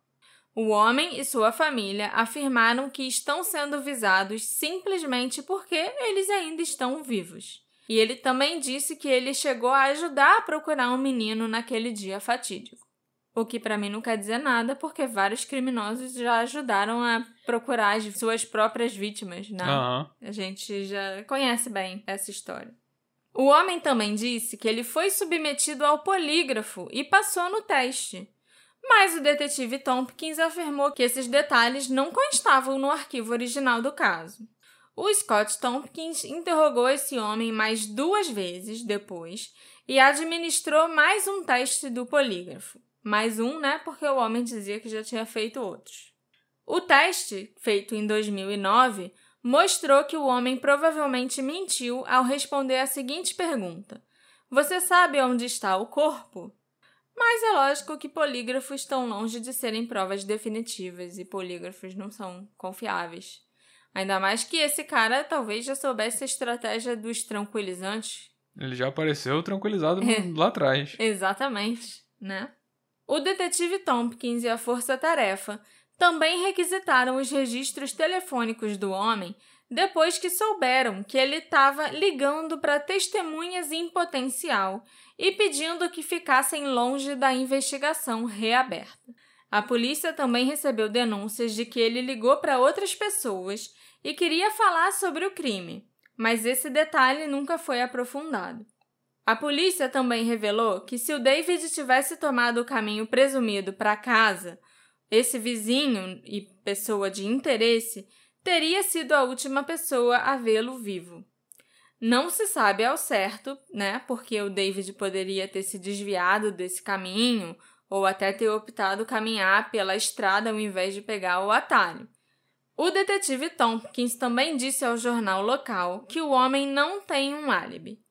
O homem e sua família afirmaram que estão sendo visados simplesmente porque eles ainda estão vivos. E ele também disse que ele chegou a ajudar a procurar um menino naquele dia fatídico. O que para mim não quer dizer nada, porque vários criminosos já ajudaram a procurar as suas próprias vítimas, né? Aham. A gente já conhece bem essa história. O homem também disse que ele foi submetido ao polígrafo e passou no teste. Mas o detetive Tompkins afirmou que esses detalhes não constavam no arquivo original do caso. O Scott Tompkins interrogou esse homem mais duas vezes depois e administrou mais um teste do polígrafo. Mais um, né? Porque o homem dizia que já tinha feito outros. O teste, feito em 2009, mostrou que o homem provavelmente mentiu ao responder a seguinte pergunta: Você sabe onde está o corpo? Mas é lógico que polígrafos estão longe de serem provas definitivas e polígrafos não são confiáveis. Ainda mais que esse cara talvez já soubesse a estratégia dos tranquilizantes. Ele já apareceu tranquilizado lá atrás. Exatamente, né? O detetive Tompkins e a força-tarefa também requisitaram os registros telefônicos do homem depois que souberam que ele estava ligando para testemunhas em potencial e pedindo que ficassem longe da investigação reaberta. A polícia também recebeu denúncias de que ele ligou para outras pessoas e queria falar sobre o crime, mas esse detalhe nunca foi aprofundado. A polícia também revelou que se o David tivesse tomado o caminho presumido para casa, esse vizinho e pessoa de interesse teria sido a última pessoa a vê-lo vivo. Não se sabe ao certo, né, porque o David poderia ter se desviado desse caminho ou até ter optado caminhar pela estrada ao invés de pegar o atalho. O detetive Tompkins também disse ao jornal local que o homem não tem um álibi.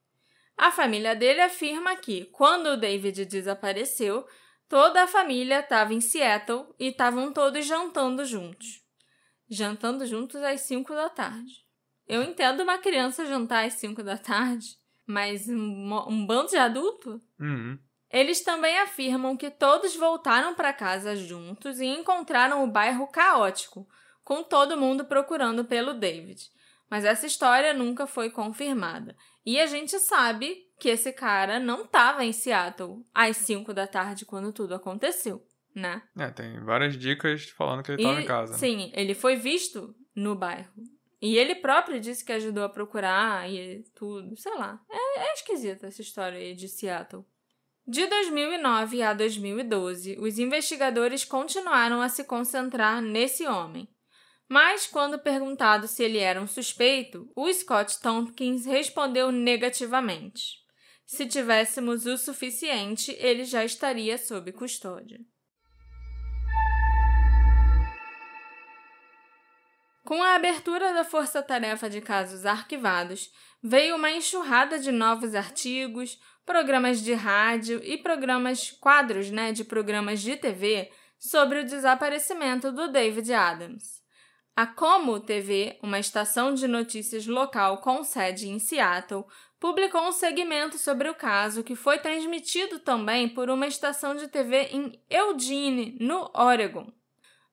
A família dele afirma que, quando o David desapareceu, toda a família estava em Seattle e estavam todos jantando juntos. Jantando juntos às 5 da tarde. Eu entendo uma criança jantar às 5 da tarde, mas um, um bando de adulto? Uhum. Eles também afirmam que todos voltaram para casa juntos e encontraram o bairro caótico, com todo mundo procurando pelo David. Mas essa história nunca foi confirmada. E a gente sabe que esse cara não estava em Seattle às 5 da tarde quando tudo aconteceu, né? É, tem várias dicas falando que ele estava em casa. Sim, ele foi visto no bairro. E ele próprio disse que ajudou a procurar e tudo, sei lá. É, é esquisita essa história aí de Seattle. De 2009 a 2012, os investigadores continuaram a se concentrar nesse homem. Mas, quando perguntado se ele era um suspeito, o Scott Tompkins respondeu negativamente. Se tivéssemos o suficiente, ele já estaria sob custódia. Com a abertura da Força Tarefa de Casos Arquivados, veio uma enxurrada de novos artigos, programas de rádio e programas, quadros né, de programas de TV sobre o desaparecimento do David Adams. A Como TV, uma estação de notícias local com sede em Seattle, publicou um segmento sobre o caso que foi transmitido também por uma estação de TV em Eugene, no Oregon.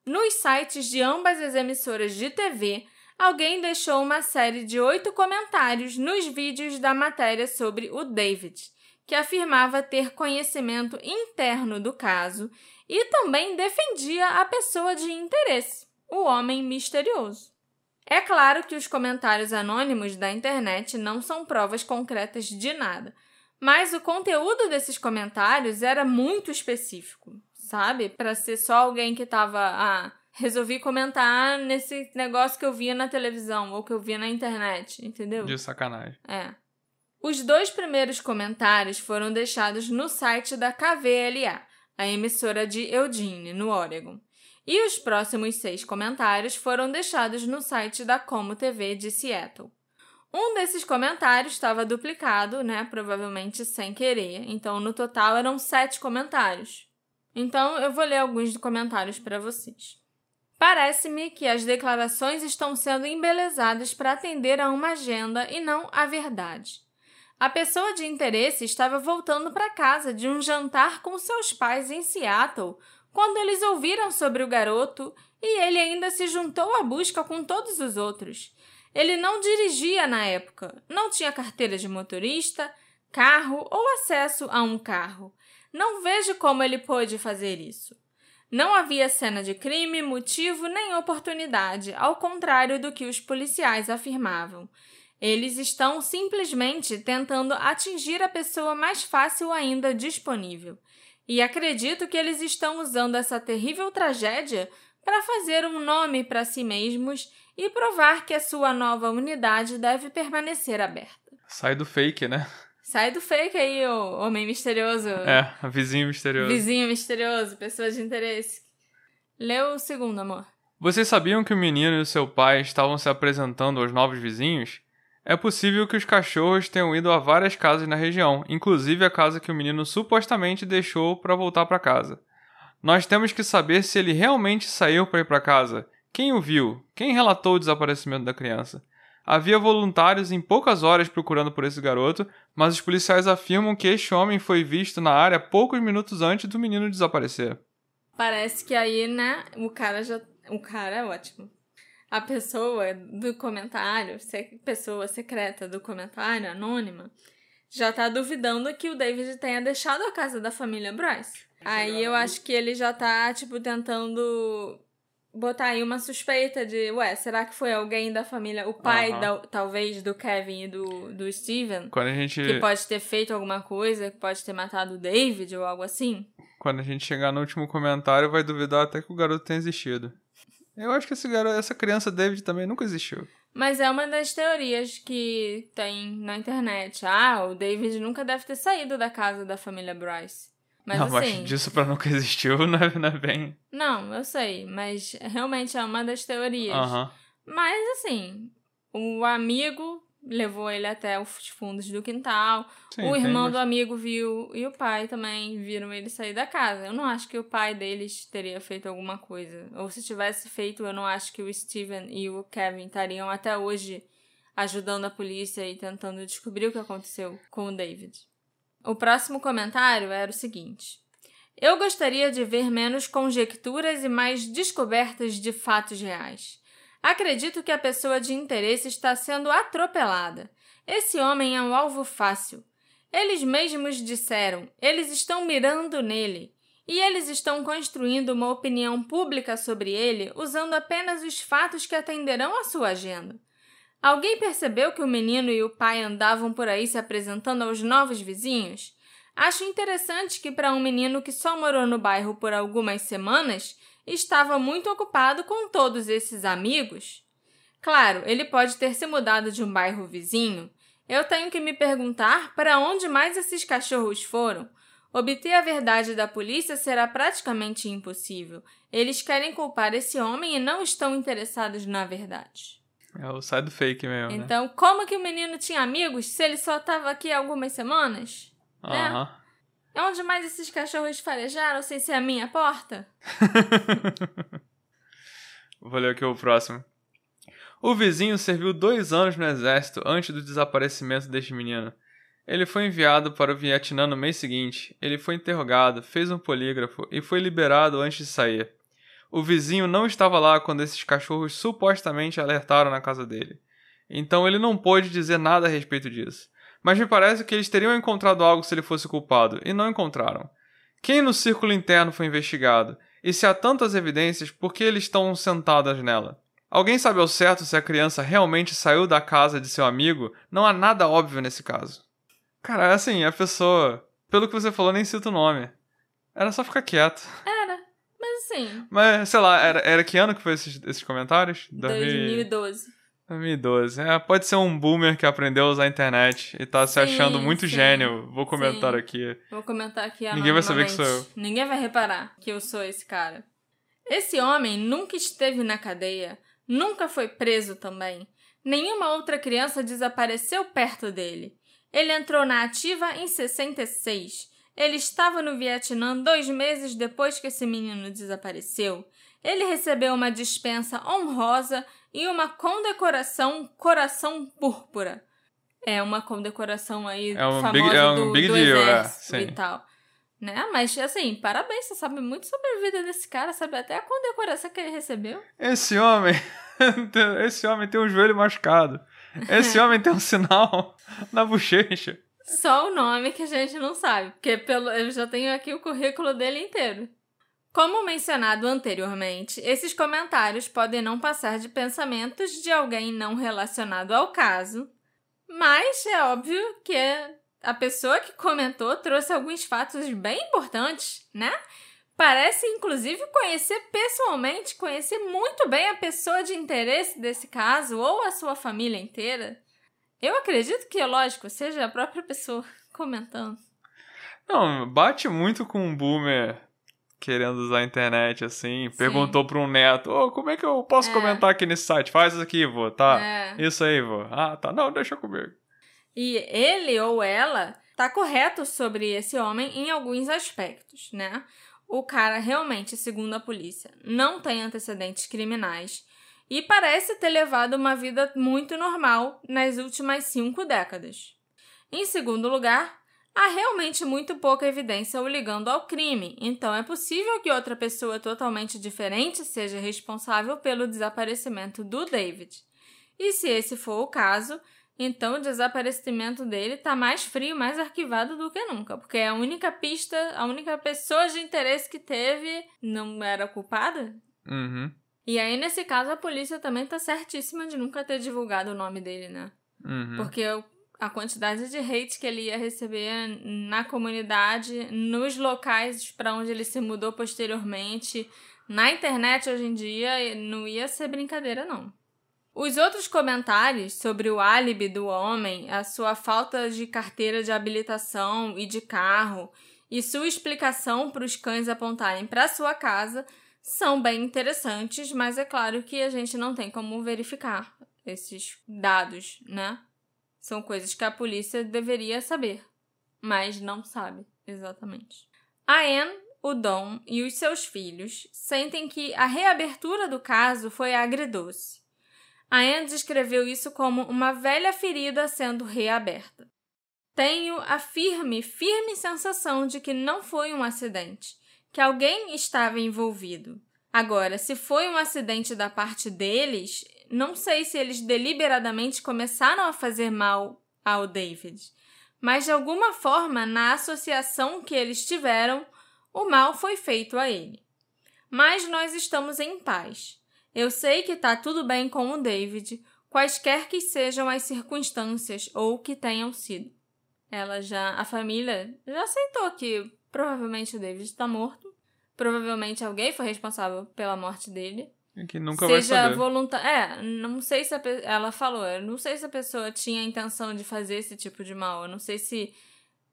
Nos sites de ambas as emissoras de TV, alguém deixou uma série de oito comentários nos vídeos da matéria sobre o David, que afirmava ter conhecimento interno do caso e também defendia a pessoa de interesse, o homem misterioso. É claro que os comentários anônimos da internet não são provas concretas de nada, mas o conteúdo desses comentários era muito específico sabe? Para ser só alguém que tava, ah, resolvi comentar nesse negócio que eu via na televisão ou que eu via na internet, entendeu? De sacanagem. É. Os dois primeiros comentários foram deixados no site da KVLA, a emissora de Eugene, no Oregon. E os próximos seis comentários foram deixados no site da Como TV de Seattle. Um desses comentários estava duplicado, né? Provavelmente sem querer. Então, no total, eram sete comentários. Então eu vou ler alguns comentários para vocês. Parece-me que as declarações estão sendo embelezadas para atender a uma agenda e não à verdade. A pessoa de interesse estava voltando para casa de um jantar com seus pais em Seattle quando eles ouviram sobre o garoto e ele ainda se juntou à busca com todos os outros. Ele não dirigia na época, não tinha carteira de motorista, carro ou acesso a um carro. Não vejo como ele pôde fazer isso. Não havia cena de crime, motivo nem oportunidade, ao contrário do que os policiais afirmavam. Eles estão simplesmente tentando atingir a pessoa mais fácil ainda disponível. E acredito que eles estão usando essa terrível tragédia para fazer um nome para si mesmos e provar que a sua nova unidade deve permanecer aberta. Sai do fake, né? Sai do fake aí, o homem misterioso. É, vizinho misterioso. Vizinho misterioso, pessoa de interesse. Lê o segundo, amor. Vocês sabiam que o menino e o seu pai estavam se apresentando aos novos vizinhos? É possível que os cachorros tenham ido a várias casas na região, inclusive a casa que o menino supostamente deixou para voltar para casa. Nós temos que saber se ele realmente saiu para ir para casa. Quem o viu? Quem relatou o desaparecimento da criança? Havia voluntários em poucas horas procurando por esse garoto, mas os policiais afirmam que este homem foi visto na área poucos minutos antes do menino desaparecer. Parece que aí, né, o cara já. O cara é ótimo. A pessoa do comentário, pessoa secreta do comentário, anônima, já tá duvidando que o David tenha deixado a casa da família Bryce. Aí eu acho que ele já tá, tipo, tentando botar aí uma suspeita de, ué, será que foi alguém da família, o pai, da, talvez, do Kevin e do, do Steven? Quando a gente... Que pode ter feito alguma coisa, que pode ter matado o David ou algo assim? Quando a gente chegar no último comentário, vai duvidar até que o garoto tenha existido. Eu acho que esse garoto, essa criança David também nunca existiu. Mas é uma das teorias que tem na internet. Ah, o David nunca deve ter saído da casa da família Bryce. Mas não, assim. Mas disso pra nunca existiu não é, não é bem. Não, eu sei, mas realmente é uma das teorias. Uhum. Mas assim, o amigo levou ele até os fundos do quintal. Sim, o irmão do amigo viu e o pai também viram ele sair da casa. Eu não acho que o pai deles teria feito alguma coisa. Ou se tivesse feito, eu não acho que o Steven e o Kevin estariam até hoje ajudando a polícia e tentando descobrir o que aconteceu com o David. O próximo comentário era o seguinte: Eu gostaria de ver menos conjecturas e mais descobertas de fatos reais. Acredito que a pessoa de interesse está sendo atropelada. Esse homem é um alvo fácil. Eles mesmos disseram, eles estão mirando nele. E eles estão construindo uma opinião pública sobre ele usando apenas os fatos que atenderão à sua agenda. Alguém percebeu que o menino e o pai andavam por aí se apresentando aos novos vizinhos? Acho interessante que, para um menino que só morou no bairro por algumas semanas, estava muito ocupado com todos esses amigos. Claro, ele pode ter se mudado de um bairro vizinho. Eu tenho que me perguntar para onde mais esses cachorros foram. Obter a verdade da polícia será praticamente impossível. Eles querem culpar esse homem e não estão interessados na verdade. É o sai do fake mesmo. Né? Então, né? como que o menino tinha amigos se ele só estava aqui há algumas semanas? Né? É onde mais esses cachorros farejaram sem ser a minha porta? Vou ler aqui o próximo. O vizinho serviu dois anos no exército antes do desaparecimento deste menino. Ele foi enviado para o Vietnã no mês seguinte. Ele foi interrogado, fez um polígrafo e foi liberado antes de sair. O vizinho não estava lá quando esses cachorros supostamente alertaram na casa dele. Então ele não pôde dizer nada a respeito disso. Mas me parece que eles teriam encontrado algo se ele fosse culpado, e não encontraram. Quem no círculo interno foi investigado? E se há tantas evidências, por que eles estão sentadas nela? Alguém sabe ao certo se a criança realmente saiu da casa de seu amigo? Não há nada óbvio nesse caso. Cara, assim, a pessoa, pelo que você falou, nem cita o nome. Era só ficar quieto. Era. Mas assim. Mas, sei lá, era, era que ano que foi esses, esses comentários? 2012. 2012. É, pode ser um boomer que aprendeu a usar a internet e tá sim, se achando muito sim, gênio. Vou comentar sim. aqui. Vou comentar aqui Ninguém vai saber que sou eu. Ninguém vai reparar que eu sou esse cara. Esse homem nunca esteve na cadeia, nunca foi preso também. Nenhuma outra criança desapareceu perto dele. Ele entrou na ativa em 66 ele estava no Vietnã dois meses depois que esse menino desapareceu. Ele recebeu uma dispensa honrosa e uma condecoração Coração Púrpura. É uma condecoração aí é um famosa big, é um do, big do deal, é, exército é, e tal. Né? Mas, assim, parabéns, você sabe muito sobre a vida desse cara, sabe até a condecoração que ele recebeu. Esse homem, esse homem tem um joelho machucado. Esse homem tem um sinal na bochecha. Só o nome que a gente não sabe, porque pelo, eu já tenho aqui o currículo dele inteiro. Como mencionado anteriormente, esses comentários podem não passar de pensamentos de alguém não relacionado ao caso, mas é óbvio que a pessoa que comentou trouxe alguns fatos bem importantes, né? Parece inclusive conhecer pessoalmente, conhecer muito bem a pessoa de interesse desse caso ou a sua família inteira. Eu acredito que, lógico, seja a própria pessoa comentando. Não, bate muito com um boomer querendo usar a internet, assim, perguntou para um neto, ô, como é que eu posso é. comentar aqui nesse site? Faz aqui, vô, tá? É. Isso aí, vô. Ah, tá. Não, deixa comigo. E ele ou ela tá correto sobre esse homem em alguns aspectos, né? O cara realmente, segundo a polícia, não tem antecedentes criminais e parece ter levado uma vida muito normal nas últimas cinco décadas. Em segundo lugar, há realmente muito pouca evidência o ligando ao crime, então é possível que outra pessoa totalmente diferente seja responsável pelo desaparecimento do David. E se esse for o caso, então o desaparecimento dele está mais frio, mais arquivado do que nunca, porque a única pista, a única pessoa de interesse que teve não era culpada. Uhum. E aí, nesse caso, a polícia também tá certíssima de nunca ter divulgado o nome dele, né? Uhum. Porque a quantidade de hate que ele ia receber na comunidade, nos locais para onde ele se mudou posteriormente, na internet hoje em dia, não ia ser brincadeira, não. Os outros comentários sobre o álibi do homem, a sua falta de carteira de habilitação e de carro, e sua explicação para os cães apontarem para sua casa são bem interessantes, mas é claro que a gente não tem como verificar esses dados, né? São coisas que a polícia deveria saber, mas não sabe exatamente. A Anne, o Dom e os seus filhos sentem que a reabertura do caso foi agridoce. A Anne descreveu isso como uma velha ferida sendo reaberta. Tenho a firme, firme sensação de que não foi um acidente, que alguém estava envolvido. Agora, se foi um acidente da parte deles, não sei se eles deliberadamente começaram a fazer mal ao David, mas de alguma forma, na associação que eles tiveram, o mal foi feito a ele. Mas nós estamos em paz. Eu sei que está tudo bem com o David, quaisquer que sejam as circunstâncias ou que tenham sido. Ela já, a família já aceitou que provavelmente o David está morto, provavelmente alguém foi responsável pela morte dele. É que nunca Seja vai saber. voluntário. É, não sei se a pe... ela falou, eu não sei se a pessoa tinha a intenção de fazer esse tipo de mal. Eu não sei se.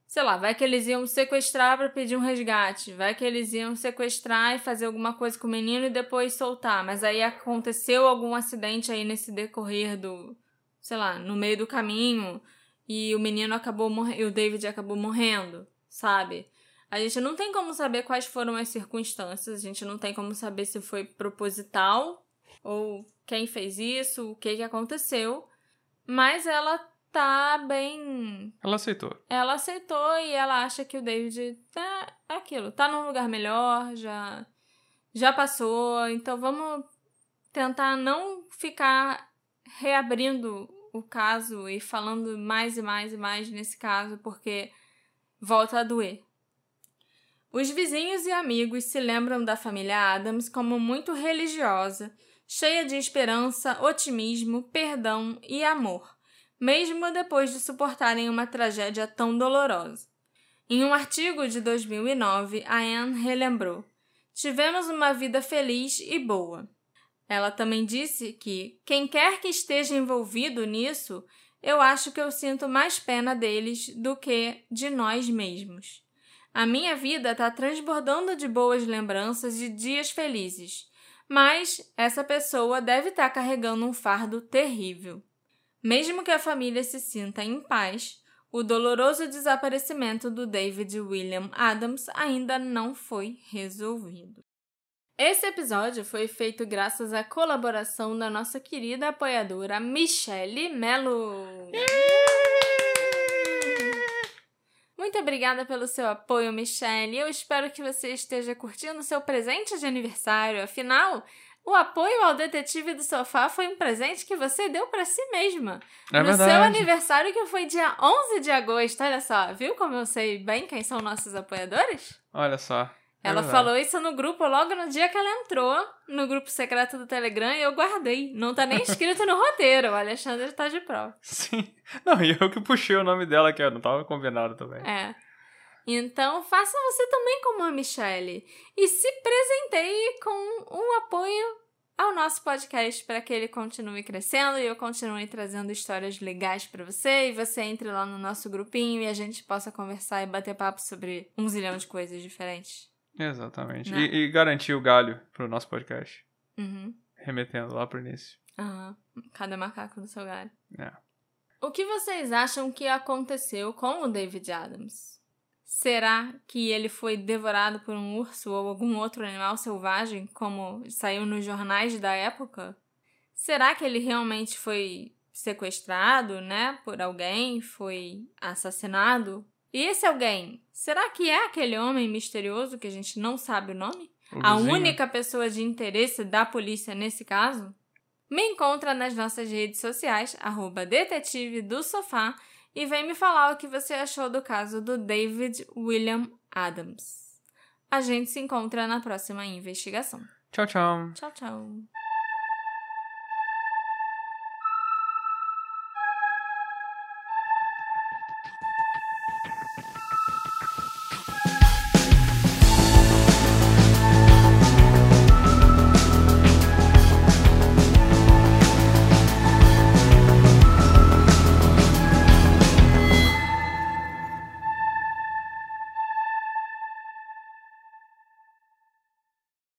Sei lá, vai que eles iam sequestrar para pedir um resgate. Vai que eles iam sequestrar e fazer alguma coisa com o menino e depois soltar. Mas aí aconteceu algum acidente aí nesse decorrer do. Sei lá, no meio do caminho. E o menino acabou morrendo. E o David acabou morrendo, sabe? A gente não tem como saber quais foram as circunstâncias, a gente não tem como saber se foi proposital ou quem fez isso, o que, que aconteceu. Mas ela tá bem. Ela aceitou. Ela aceitou e ela acha que o David é aquilo, tá num lugar melhor, já já passou, então vamos tentar não ficar reabrindo o caso e falando mais e mais e mais nesse caso, porque volta a doer. Os vizinhos e amigos se lembram da família Adams como muito religiosa, cheia de esperança, otimismo, perdão e amor, mesmo depois de suportarem uma tragédia tão dolorosa. Em um artigo de 2009, a Anne relembrou: Tivemos uma vida feliz e boa. Ela também disse que, quem quer que esteja envolvido nisso, eu acho que eu sinto mais pena deles do que de nós mesmos. A minha vida está transbordando de boas lembranças e dias felizes, mas essa pessoa deve estar tá carregando um fardo terrível. Mesmo que a família se sinta em paz, o doloroso desaparecimento do David William Adams ainda não foi resolvido. Esse episódio foi feito graças à colaboração da nossa querida apoiadora Michelle Mello. Muito obrigada pelo seu apoio, Michelle. Eu espero que você esteja curtindo seu presente de aniversário. Afinal, o apoio ao detetive do sofá foi um presente que você deu para si mesma. É no verdade. seu aniversário, que foi dia 11 de agosto. Olha só, viu como eu sei bem quem são nossos apoiadores? Olha só. Ela falou isso no grupo logo no dia que ela entrou no grupo secreto do Telegram e eu guardei. Não tá nem escrito no roteiro. O Alexandre tá de prova. Sim. Não, e eu que puxei o nome dela, que não tava combinado também. É. Então, faça você também como a Michelle. E se presenteie com um apoio ao nosso podcast para que ele continue crescendo e eu continue trazendo histórias legais para você e você entre lá no nosso grupinho e a gente possa conversar e bater papo sobre um zilhão de coisas diferentes. Exatamente. Né? E, e garantir o galho pro nosso podcast. Uhum. Remetendo lá pro início. Aham. Cada macaco do seu galho. É. O que vocês acham que aconteceu com o David Adams? Será que ele foi devorado por um urso ou algum outro animal selvagem, como saiu nos jornais da época? Será que ele realmente foi sequestrado, né, por alguém, foi assassinado? E esse alguém, será que é aquele homem misterioso que a gente não sabe o nome? O A única pessoa de interesse da polícia nesse caso? Me encontra nas nossas redes sociais, arroba detetive do sofá, e vem me falar o que você achou do caso do David William Adams. A gente se encontra na próxima investigação. Tchau, tchau. Tchau, tchau.